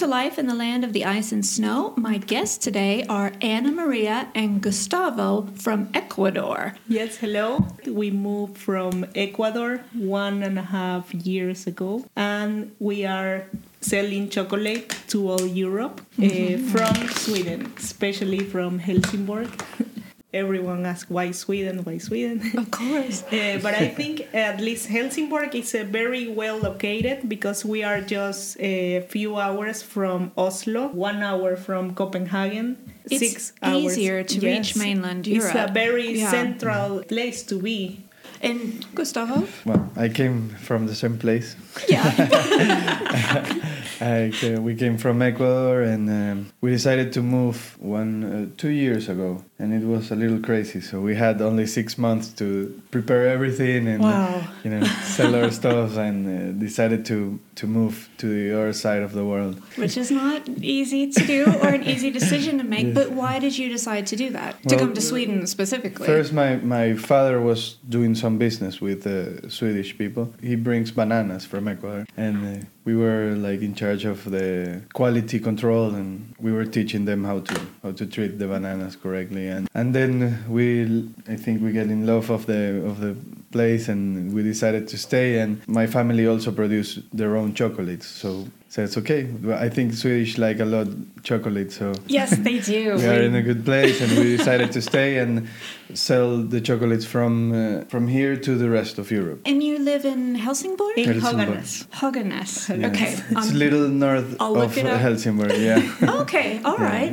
to Life in the Land of the Ice and Snow. My guests today are Anna Maria and Gustavo from Ecuador. Yes, hello. We moved from Ecuador one and a half years ago, and we are selling chocolate to all Europe uh, from Sweden, especially from Helsingborg. Everyone asks why Sweden, why Sweden? Of course. Uh, but I think at least Helsingborg is uh, very well located because we are just a few hours from Oslo, one hour from Copenhagen, It's six hours. easier to reach mainland Europe. It's a very Yeah. central place to be. And Gustavo? Well, I came from the same place. Yeah. I, ca- we came from Ecuador, and um, we decided to move one uh, two years ago, and it was a little crazy. So we had only six months to prepare everything and Wow. you know sell our stuff, and uh, decided to to move to the other side of the world. Which is not easy to do or an easy decision to make. But why did you decide to do that? to come to Sweden specifically? First, my, my father was doing some business with uh, Swedish people. He brings bananas from Ecuador, and uh, we were like in charge of the quality control, and we were teaching them how to how to treat the bananas correctly. And and then we, I think, we get in love of the of the place, and we decided to stay. And my family also produce their own chocolates, so. So it's okay. I think Swedish like a lot chocolate, so yes, they do. we are in a good place and we decided to stay and sell the chocolates from uh, from here to the rest of Europe. and you live in Helsingborg? In Helsingborg. Höganäs. Yeah. Okay. It's um, a little north of. Helsingborg, yeah. Okay, all right.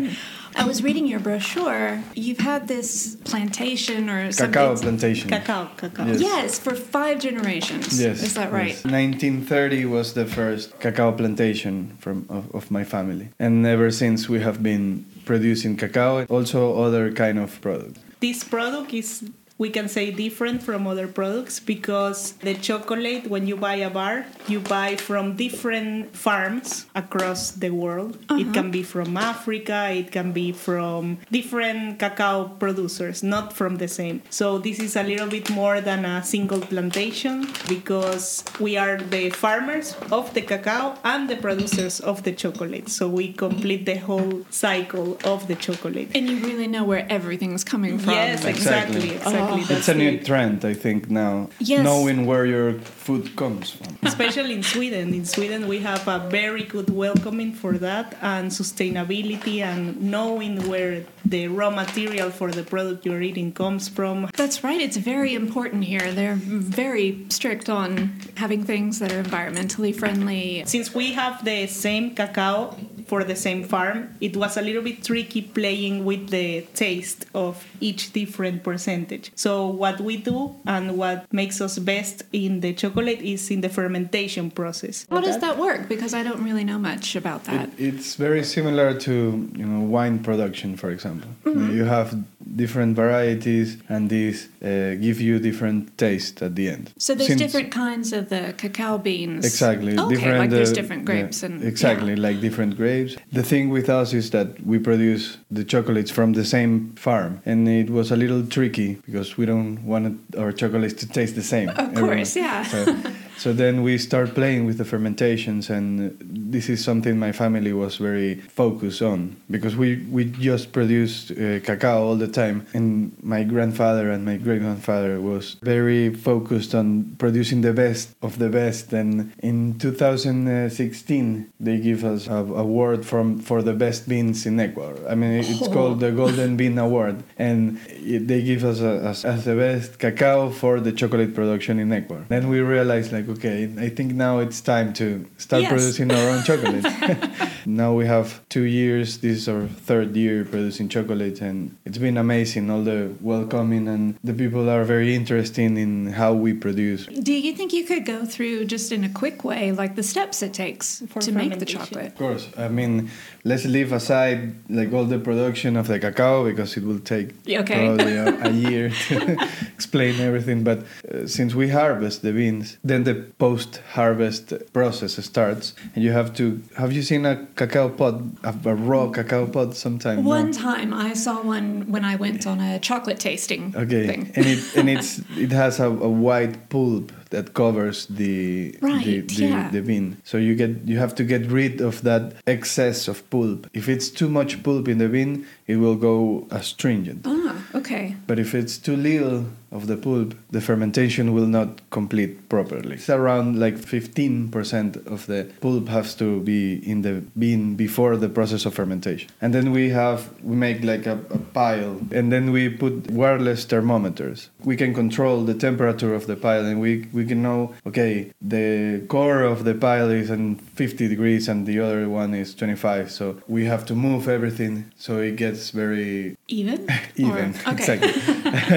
I was reading your brochure. You've had this plantation or something. Cacao plantation. Cacao, cacao. Yes. Yes, for five generations. Yes. Is that right? yes. 1930 was the first cacao plantation from of, of my family. And ever since we have been producing cacao, also other kind of products. This product is, we can say, different from other products because the chocolate, when you buy a bar, you buy from different farms across the world. It uh-huh. can be from Africa, it can be from different cacao producers, not from the same. So this is a little bit more than a single plantation because we are the farmers of the cacao and the producers of the chocolate. So we complete the whole cycle of the chocolate. And you really know where everything's coming from. Yes, Exactly. exactly, exactly. Oh. It's a new it. trend, I think, now. Yes. Knowing where your food comes from. Especially in Sweden. In Sweden, we have a very good welcoming for that and sustainability and knowing where the raw material for the product you're eating comes from. That's right. It's very important here. They're very strict on having things that are environmentally friendly. Since we have the same cacao for the same farm, it was a little bit tricky playing with the taste of each different percentage. So, what we do and what makes us best in the chocolate is in the fermentation process. How does that work? Because I don't really know much about that. It, it's very similar to you know wine production, for example. Mm-hmm. You have different varieties, and these uh, give you different taste at the end. So there's Since- different kinds of the cacao beans. Exactly, Okay, different. like there's uh, different yeah, grapes and exactly yeah. like different grapes. The thing with us is that we produce the chocolates from the same farm, and it was a little tricky because we don't want our chocolates to taste the same. Of course, yeah. So, so then we start playing with the fermentations, and this is something my family was very focused on because we we just produced uh, cacao all the time, and my grandfather and my great grandfather was very focused on producing the best of the best. And in 2016, they give us a award from for the best beans in Ecuador. I mean, it's Oh. called the Golden Bean Award, and it, they give us a, as, as the best cacao for the chocolate production in Ecuador. Then we realized, like, okay, I think now it's time to start Yes. producing our own chocolate. now we have two years. This is our third year producing chocolate, and it's been amazing. All the welcoming and the people are very interested in how we produce. Do you think you could go through just in a quick way, like the steps it takes For to make the chocolate? Of course, I mean, let's leave aside like all the production of the cacao because it will take okay. probably a, a year to explain everything. But uh, since we harvest the beans, then the post harvest process starts, and you have to. Have you seen a cacao pod, a, a raw cacao pod sometime? No? One time I saw one when I went on a chocolate tasting Okay, thing. and it and it's it has a, a white pulp that covers the the, the, yeah. the bean. So you get you have to get rid of that excess of pulp. If it's too much pulp in the bean, it will go astringent. ah, okay. But if it's too little of the pulp, the fermentation will not complete properly. It's around like 15% of the pulp has to be in the bean before the process of fermentation. And then we have, we make like a, a pile and then we put wireless thermometers. We can control the temperature of the pile and we, we can know, okay, the core of the pile is in 50 degrees and the other one is 25. So we have to move everything so it gets very Even? even Or- okay. exactly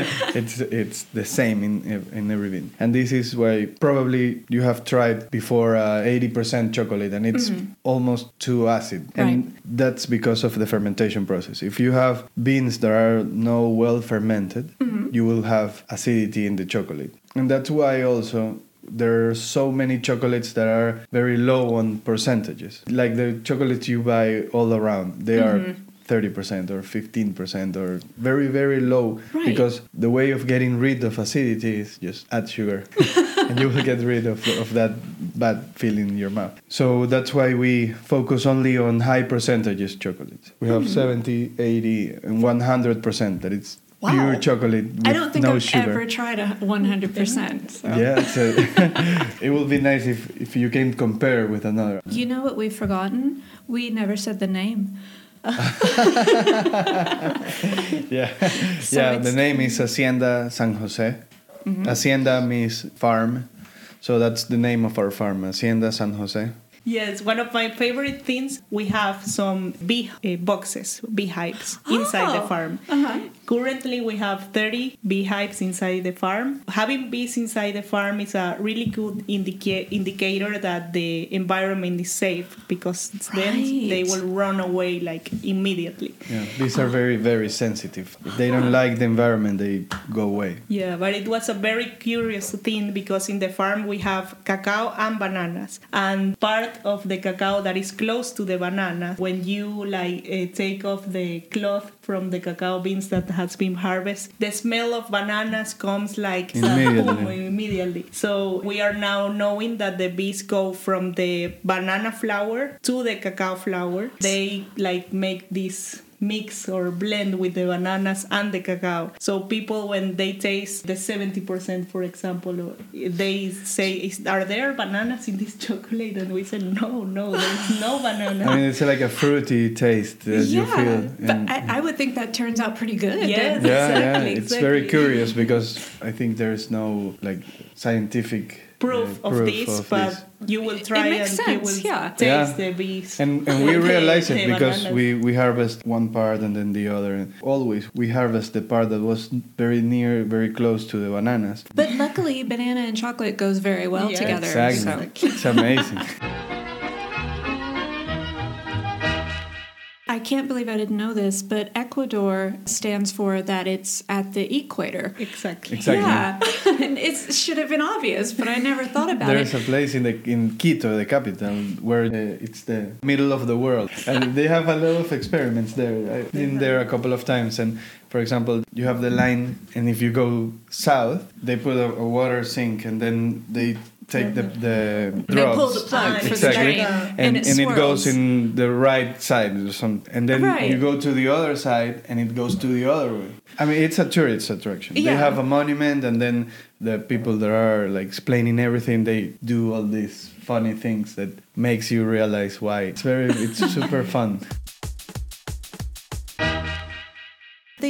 it's it's the same in in every bean and this is why probably you have tried before uh, 80% chocolate and it's almost too acid and Mm-hmm. Right. that's because of the fermentation process if you have beans that are no well fermented Mm-hmm. you will have acidity in the chocolate and that's why also there are so many chocolates that are very low on percentages. Like the chocolates you buy all around they are Mm-hmm. 30% or 15% or very very low. Right. because the way of getting rid of acidity is just add sugar. And you will get rid of, of that bad feeling in your mouth. So that's why we focus only on high percentages chocolates. We have 70 80 and 100% that it's Wow. pure chocolate with I don't think no I've sugar ever tried a 100%. So. yeah so it will be nice if, if you can compare with another You know what we've forgotten? We never said the name. yeah So yeah the name is hacienda san jose Mm-hmm. hacienda means farm so that's the name of our farm hacienda san jose Yes, one of my favorite things, we have some bee uh, boxes, beehives inside the Oh, farm. uh-huh. Currently, we have 30 beehives inside the farm. Having bees inside the farm is a really good indica- indicator that the environment is safe because then they will run away like immediately. yeah these are very very sensitive. If they don't like the environment they go away. Yeah, but it was a very curious thing because in the farm we have cacao and bananas, and part of the cacao that is close to the banana, when you like uh, take off the cloth from the cacao beans that has been harvested, the smell of bananas comes like Immediately. immediately. So we are now knowing that the bees go from the banana flower to the cacao flower. They like make this mix or blend with the bananas and the cacao. So people when they taste the 70% for example, they say "Is- are there bananas in this chocolate? And we said no, no, there's no banana. I mean, it's like a fruity taste that you yeah, feel. but and- I, I would think that turns out pretty good. Yes. yeah, yeah, exactly, it's very curious because I think there's no like scientific proof of proof this, of but this. you will try and makes you sense, will yeah. taste Yeah. the bees. And, and we realize it because we, we harvest one part and then the other. And always we harvest the part that was very near, very close to the bananas. But luckily, banana and chocolate goes very well Yeah. together. Exactly. So. It's amazing. can't believe I didn't know this, but Ecuador stands for that it's at the equator. Exactly. Exactly. Yeah, and it should have been obvious, but I never thought about There's it. There's a place in the in Quito, the capital, where uh, it's the middle of the world, and they have a lot of experiments there. I've been there a couple of times, and for example, you have the line, and if you go south, they put a, a water sink, and then they take the the They pull the plug for the exactly, and, and it and it goes in the right side or something, and then Right. you go to the other side, and it goes to the other way. I mean, it's a tourist attraction. They have a monument, and then the people that are like explaining everything, they do all these funny things that makes you realize why. It's very, it's super fun.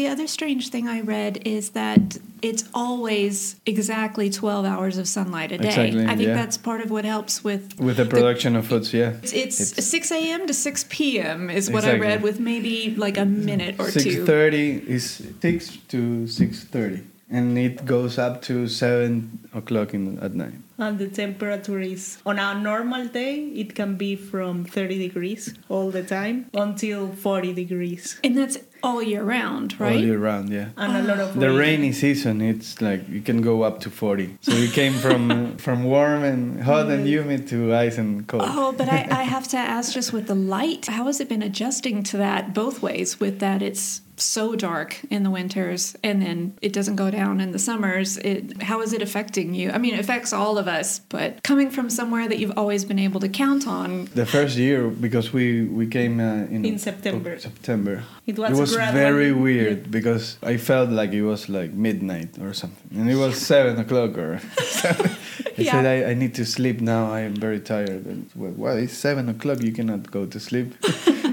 The other strange thing I read is that it's always exactly 12 hours of sunlight a day. Exactly, I think yeah. that's part of what helps with. With the production of foods, yeah. It's, it's, It's- 6 a.m. to 6 p.m. is what I read, with maybe like a minute or Six two. thirty is six to six thirty. And it goes up to seven o'clock in at night. And the temperature is on a normal day, it can be from 30 degrees all the time until 40 degrees. And that's all year round, right? All year round, yeah. And a lot of The rain. rainy season, it's like you can go up to forty. So we came from from warm and hot and mm. humid to ice and cold. Oh, but I, I have to ask just with the light, how has it been adjusting to that both ways with that it's so dark in the winters and then it doesn't go down in the summers? It, how is it affecting you? I mean, it affects all of us, but coming from somewhere that you've always been able to count on, The first year, because we we came uh, in In September. September. It was it was very weird because I felt like it was like midnight or something, and it was seven o'clock or. I Yeah. said I, I need to sleep now. I am very tired. And well, well, it's seven o'clock. You cannot go to sleep.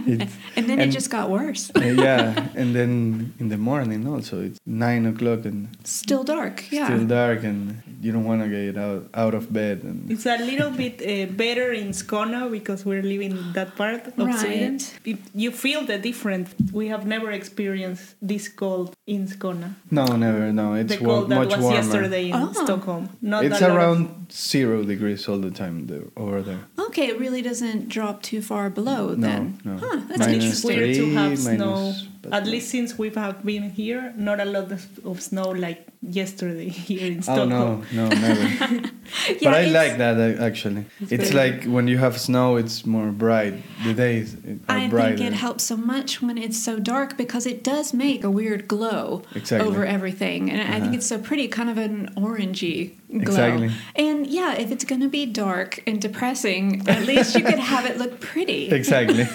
It's- and then And- it just got worse. uh, yeah, and then in the morning also it's nine o'clock and Still dark, yeah. still dark, and you don't want to get out out of bed. And It's a little bit uh, better in Skåne because we're living in that part of Right. Sweden. It, you feel the difference. We have never experienced this cold in Skåne. no, never, no. It's the wa- cold that much was warmer. yesterday in Oh. Stockholm. Not it's a of- around zero degrees all the time there, over there. Okay, it really doesn't drop too far below No, then. no. Huh, that's Minus interesting. Weird to have snow. minus- At no. least since we have been here, not a lot of, of snow like yesterday here in Stockholm. Oh Stockholm. no, no, never. Yeah, but I like that uh, actually. It's, very- like when you have snow, it's more bright. The days are brighter. I brighter. think it helps so much when it's so dark because it does make a weird glow Exactly. over everything. And I think Uh-huh. it's so pretty, kind of an orangey glow. Exactly. And yeah, if it's going to be dark and depressing, at least you could have it look pretty. Exactly.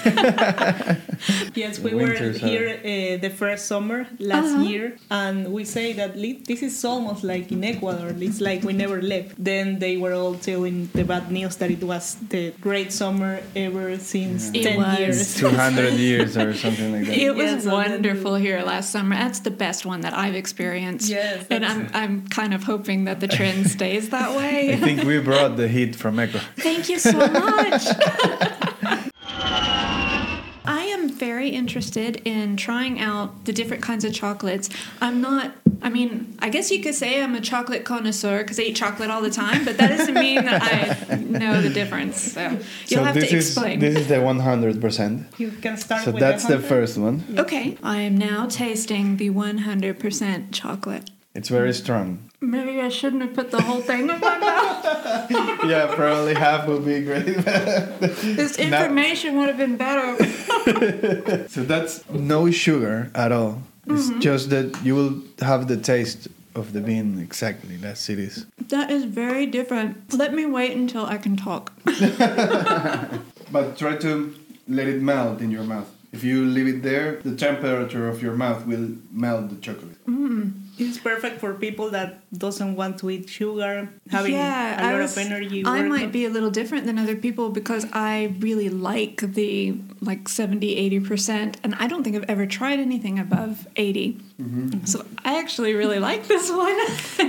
Yes, we The were winters are- here uh, the first summer last Uh-huh. year, and we say that li- this is almost like in Ecuador. It's like we never left. Then they were all telling the bad news that it was the great summer ever since It 10 was. years. Two hundred years or something like that. It was Yes, wonderful here last summer. That's the best one that I've experienced. Yes, and I'm I'm kind of hoping that the trend stays that way. I think we brought the heat from Ecuador. Thank you so much. I am very interested in trying out the different kinds of chocolates. I'm not, I mean, I guess you could say I'm a chocolate connoisseur because I eat chocolate all the time, but that doesn't mean that I know the difference. So you'll so have this to is explain. this is the one hundred percent. You can start So with that's the 100. first one. okay, I am now tasting the 100% chocolate. It's very strong. Maybe I shouldn't have put the whole thing in my mouth. yeah, probably half would be great. This information would have been better. so that's no sugar at all. It's Mm-hmm. just that you will have the taste of the bean exactly. That's it is. That is very different. Let me wait until I can talk. But try to let it melt in your mouth. If you leave it there, the temperature of your mouth will melt the chocolate. It's perfect for people that doesn't want to eat sugar, having yeah, a lot was- of energy. I might on- be a little different than other people because I really like the like 70, 80%. And I don't think I've ever tried anything above 80. Mm-hmm. So I actually really like this one.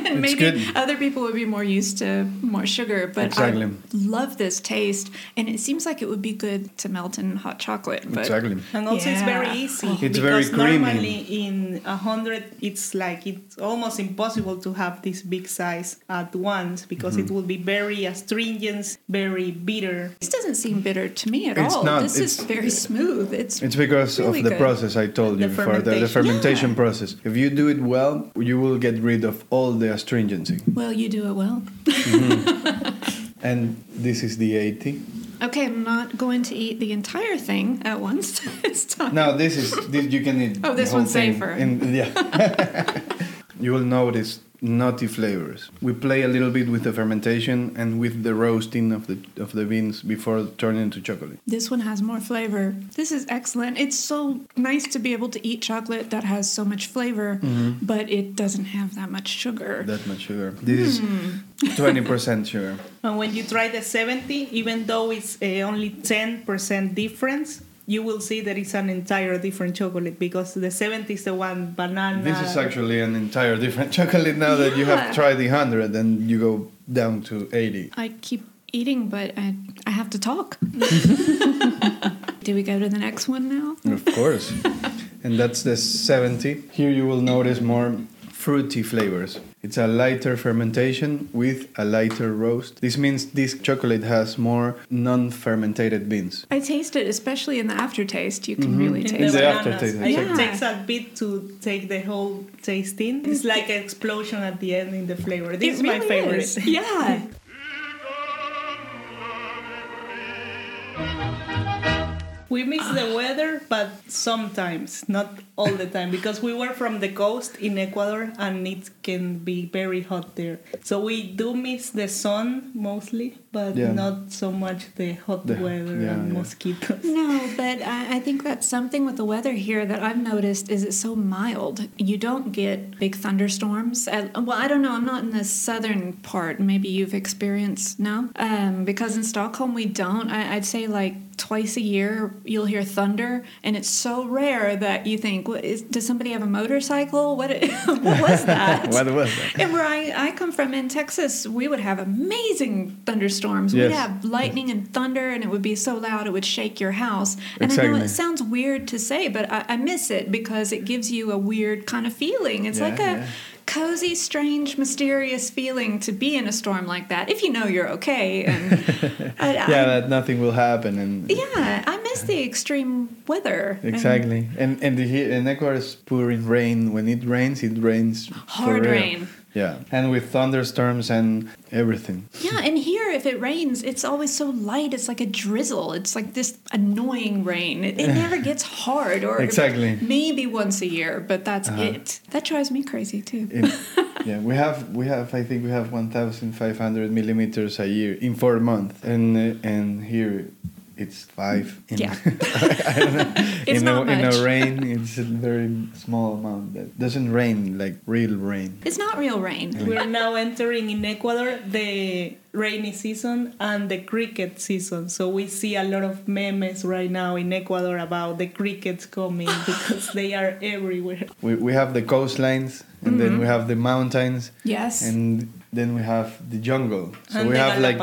and maybe good. other people would be more used to more sugar. But Exactly. I love this taste. And it seems like it would be good to melt in hot chocolate. But Exactly. And also, it's very easy. It's very because creamy. normally in a hundred, it's like it's almost impossible to have this big size at once because Mm-hmm. it will be very astringent, very bitter. This doesn't seem bitter to me at It's all. not. This is It's- very smooth. It's It's because Really of the good. process I told you The before, the, the fermentation. Yeah. process. If you do it well, you will get rid of all the astringency. well, you do it well. Mm-hmm. And this is the 80. Okay, I'm not going to eat the entire thing at once. it's time. Now this is this you can eat. Oh, this one's thing safer. in- yeah. you will notice nutty flavors. We play a little bit with the fermentation and with the roasting of the of the beans before turning into chocolate. This one has more flavor. This is excellent. It's so nice to be able to eat chocolate that has so much flavor, Mm-hmm. but it doesn't have that much sugar. That much sugar. This Hmm. is twenty percent sugar. And when you try the 70, even though it's uh, only 10% difference, you will see that it's an entire different chocolate because the 70 is the one banana. This is actually an entire different chocolate now that you have tried the hundred and you go down to eighty. I keep eating, but I, I have to talk. Do we go to the next one now? Of course. and that's the 70. Here you will notice more fruity flavors. It's a lighter fermentation with a lighter roast. This means this chocolate has more non-fermented beans. I taste it, especially in the aftertaste. You can mm-hmm. really In taste the In the it. bananas. aftertaste, I- It takes a bit to take the whole taste in. It's like an explosion at the end in the flavor. This It is my favorite. is. Yeah. We miss the weather, but sometimes, not all the time, because we were from the coast in Ecuador and it can be very hot there. So we do miss the sun mostly, but Yeah. not so much the hot The- weather yeah, and yeah. mosquitoes. No, but I, I think that's something with the weather here that I've noticed is it's so mild. You don't get big thunderstorms. Uh, well, I don't know. I'm not in the southern part. Maybe you've experienced no, um, because in Stockholm we don't. I, I'd say like twice a year you'll hear thunder, and it's so rare that you think, is, does somebody have a motorcycle? What what was that? what was that? And where I, I come from in Texas, we would have amazing thunderstorms. Yes. We'd have lightning and thunder, and it would be so loud it would shake your house. And I know it sounds weird to say, but I, I miss it because it gives you a weird kind of feeling. It's Yeah, like a yeah. Cozy, strange, mysterious feeling to be in a storm like that if you know you're okay. And I, Yeah, I, that nothing will happen and yeah, I miss the extreme weather. Exactly, and and the, here in Ecuador is pouring rain. When it rains, it rains Hard rain. Yeah, and with thunderstorms and everything. Yeah, and here, if it rains, it's always so light. It's like a drizzle. It's like this annoying rain. It, it never gets hard, or Exactly. maybe once a year, but that's Uh-huh. it. That drives me crazy too. It- yeah, we have we have I think we have one thousand five hundred millimeters a year in four months, and uh, and here it's five. In, Yeah. I don't know. It's in not a, in much. a rain, it's a very small amount. That doesn't rain like real rain. It's not real rain. We're now entering in Ecuador the rainy season and the cricket season. So we see a lot of memes right now in Ecuador about the crickets coming because they are everywhere. We we have the coastlines, and then Mm-hmm. we have the mountains, Yes, and then we have the jungle. So And we the have like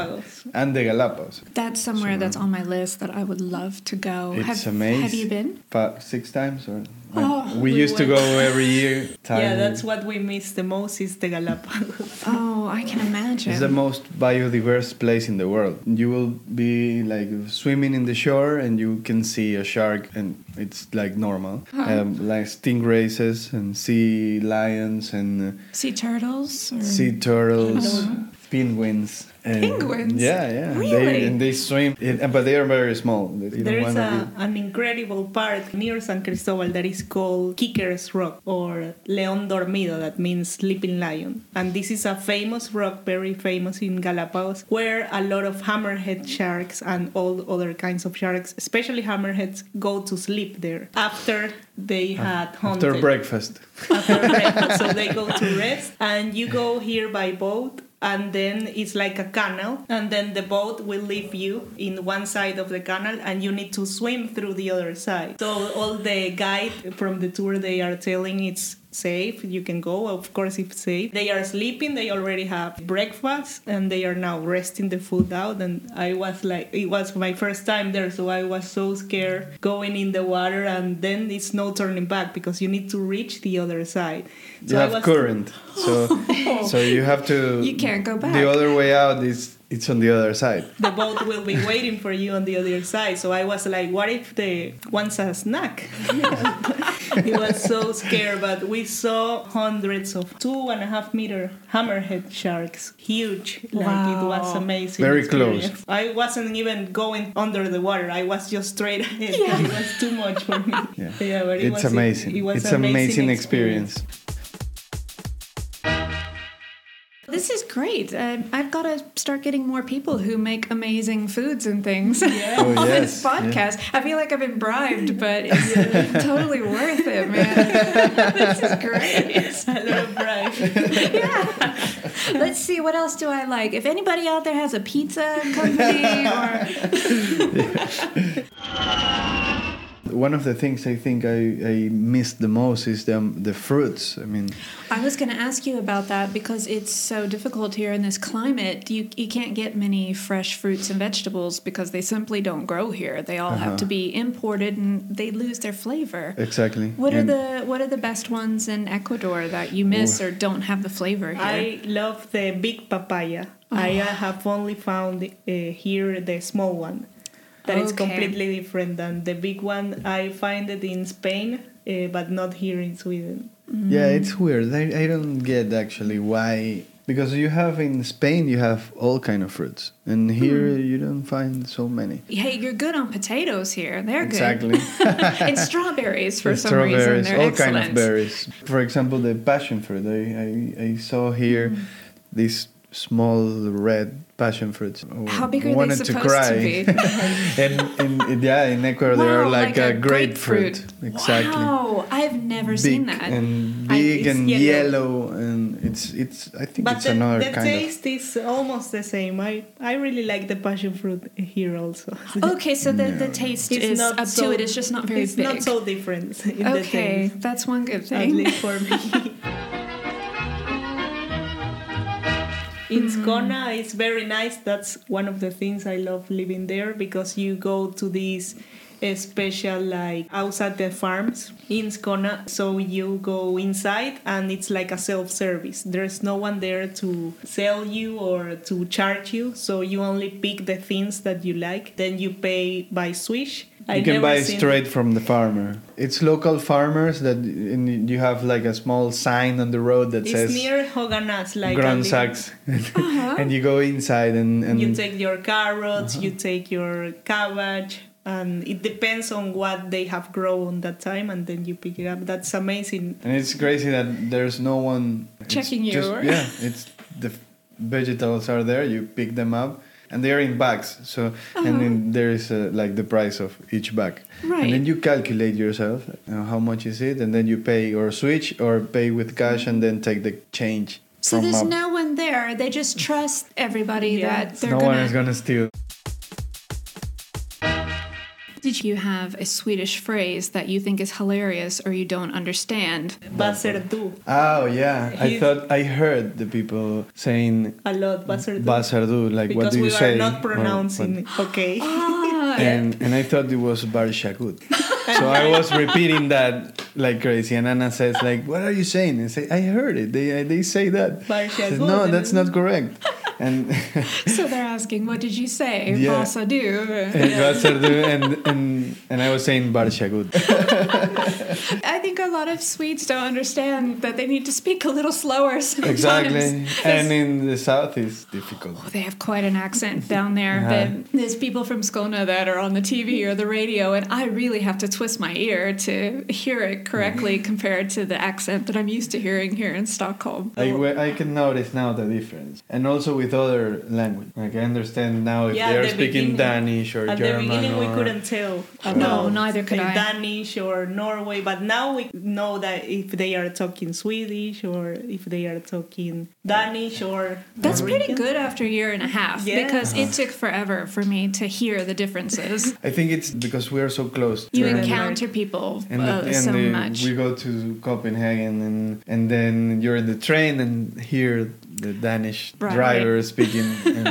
and the Galapagos. that's somewhere that's on my list that I would love to go. It's have, amazing. Have you been? Five, six times or Oh, we, we used to go every year. Yeah, that's what we miss the most is the Galapagos. Oh, I can imagine. It's the most biodiverse place in the world. You will be like swimming in the shore and you can see a shark and it's like normal. Um, like stingrays and sea lions and uh, sea turtles. Or... sea turtles, penguins. and- Penguins? Yeah, yeah. Really? They, and they swim, it, but they are very small. There is a, an incredible park near San Cristobal that is called Kicker's Rock or León Dormido, that means sleeping lion. And this is a famous rock, very famous in Galapagos, where a lot of hammerhead sharks and all other kinds of sharks, especially hammerheads, go to sleep there after they had be, hunted. after breakfast. after breakfast. So they go to rest, and you go here by boat, and then it's like a canal, and then the boat will leave you in one side of the canal, and you need to swim through the other side. So all the guide from the tour they are telling it's safe you can go of course if safe they are sleeping they already have breakfast and they are now resting the food out and i was like it was my first time there so i was so scared going in the water and then it's no turning back because you need to reach the other side You I have was- current, so so you have to. You can't go back. The other way out is it's on the other side. the boat will be waiting for you on the other side. So I was like, what if the wants a snack? he was so scared, but we saw hundreds of two and a half meter hammerhead sharks, huge. Like it was amazing. Very close. I wasn't even going under the water. I was just straight ahead. Yeah. It was too much for me. Yeah. but it it's was, amazing. It was it's amazing experience. This great. Uh, I've got to start getting more people who make amazing foods and things Yeah. Oh, on yes, this podcast. I feel like I've been bribed, but it's totally worth it, man. this is great. It's a lot of pride. Yeah. Let's see, what else do I like? If anybody out there has a pizza company or One of the things I think I, I missed the most is the, the fruits. I mean, I was going to ask you about that because it's so difficult here in this climate. You you can't get many fresh fruits and vegetables because they simply don't grow here. They all have to be imported and they lose their flavor. exactly. What are the what are the best ones in Ecuador that you miss or don't have the flavor here? I love the big papaya. I uh, have only found uh, here the small one. That is Okay. completely different than the big one. I find it in Spain, uh, but not here in Sweden. Yeah, it's weird. I, I don't get actually why. Because you have in Spain, you have all kind of fruits, and here Hmm. you don't find so many. hey, you're good on potatoes here. They're Exactly. good. Exactly. and strawberries for The some reason strawberries, they're all excellent. kind of berries. For example, the passion fruit. I, I, I saw here Mm. these small red passion fruits. How big I are they wanted supposed to to, cry. be? and in, yeah, in Ecuador they are Wow, like, a, a grapefruit. Exactly. Wow, I've never Big seen that. and big and yellow. yellow. and it's it's. I think But it's the, another the kind of. taste is almost the same. I, I really like the passion fruit here also. Okay, so the, the taste It's is not up so- to it. It's just not very it's big. not so different in the okay, taste, that's one good at thing. least for me. In mm. Skåne, it's very nice. That's one of the things I love living there because you go to these special like outside the farms in Skåne. So you go inside and it's like a self-service. There's no one there to sell you or to charge you. So you only pick the things that you like. Then you pay by Swish. You can buy seen- straight from the farmer. It's local farmers that and you have like a small sign on the road that It's says near Hoganas, like a Grand little- Sachs, and you go inside and and you take your carrots, Uh-huh. you take your cabbage, and it depends on what they have grown that time, and then you pick it up. That's amazing. and it's crazy that there's no one Checking you, just- yeah, it's the vegetables are there. You pick them up. And they are in bags, so and then there is uh, like the price of each bag, Right. and then you calculate yourself you know, how much is it, and then you pay or Swish or pay with cash, and then take the change. So from there's up. no one there. They just trust everybody Yeah. that they're no gonna. one is gonna steal. Did you have a Swedish phrase that you think is hilarious or you don't understand? Baserdu, Oh yeah, I thought I heard the people saying a lot baserdu. Basardu, like what do you we say? are not pronouncing what- it. Okay. Ah, and and I thought it was Barshagut. so I was repeating that like crazy, and Anna says like, "What are you saying?" And say, "I heard it. They they say that." I said, Barshagut. no, that's not correct. And so they're asking, what did you say? Yeah. Pasa do. and and and and I was saying Barshagut. I think a lot of Swedes don't understand that they need to speak a little slower sometimes. exactly. And in the south, it's difficult. Oh, they have quite an accent down there. Uh-huh. But there's people from Skåne that are on the TV or the radio, and I really have to twist my ear to hear it correctly compared to the accent that I'm used to hearing here in Stockholm. I, I can notice now the difference, and also with other language. Like I understand now if Yeah, they are the speaking Danish or At German. the beginning, we couldn't tell. No, neither could I. Danish or Norway, but now we know that if they are talking Swedish or if they are talking Danish or That's pretty good after a year and a half Yeah. because Uh-huh. it took forever for me to hear the differences. I think it's because we are so close. You to- encounter people and, uh, and so the- much. we go to Copenhagen and and then you're in the train and hear the Danish Right. driver speaking and,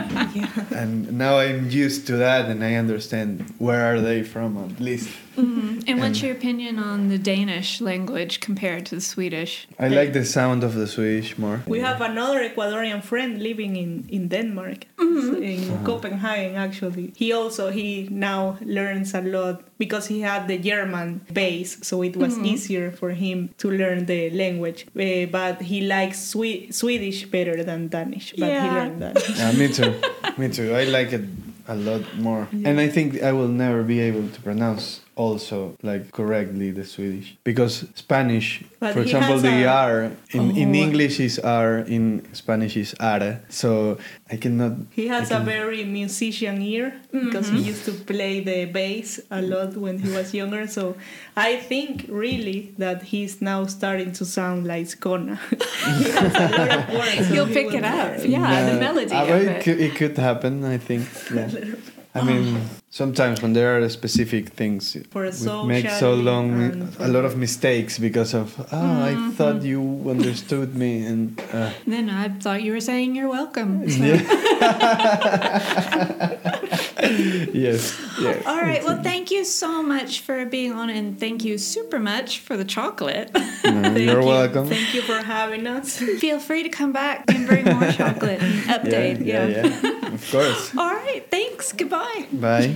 and now I'm used to that and I understand where are they from at least. Mhm. And what's your opinion on the Danish language compared to the Swedish? I like the sound of the Swedish more. We have another Ecuadorian friend living in, in Denmark, Mm-hmm. in Copenhagen actually. He also he now learns a lot because he had the German base, so it was Mm-hmm. easier for him to learn the language. Uh, but he likes Swe- Swedish better than Danish. But he Yeah. learned Danish. Yeah, me too. Me too. I like it a lot more. And I think I will never be able to pronounce also like correctly the Swedish because Spanish, But for example, has the a- R in, in Oh. English is R, in Spanish is are. So I cannot. He has I a can- very musician ear because he used to play the bass a lot when he was younger. So I think really that he's now starting to sound like Skåne. he has a lot of words. so You'll pick it up. learn. Yeah, the melody uh, of well, it. Could, it could happen. I think. Yeah. I mean, sometimes when there are specific things, we make so long a lot of mistakes because of oh, I thought you understood me, and uh, Then I thought you were saying you're welcome. So- yes, yes. All right. Well, thank you so much for being on, and thank you super much for the chocolate. No, you're you. welcome. Thank you for having us. Feel free to come back and bring more chocolate and Yeah, update. yeah, yeah. Of course. All right. Thanks. Goodbye. Bye.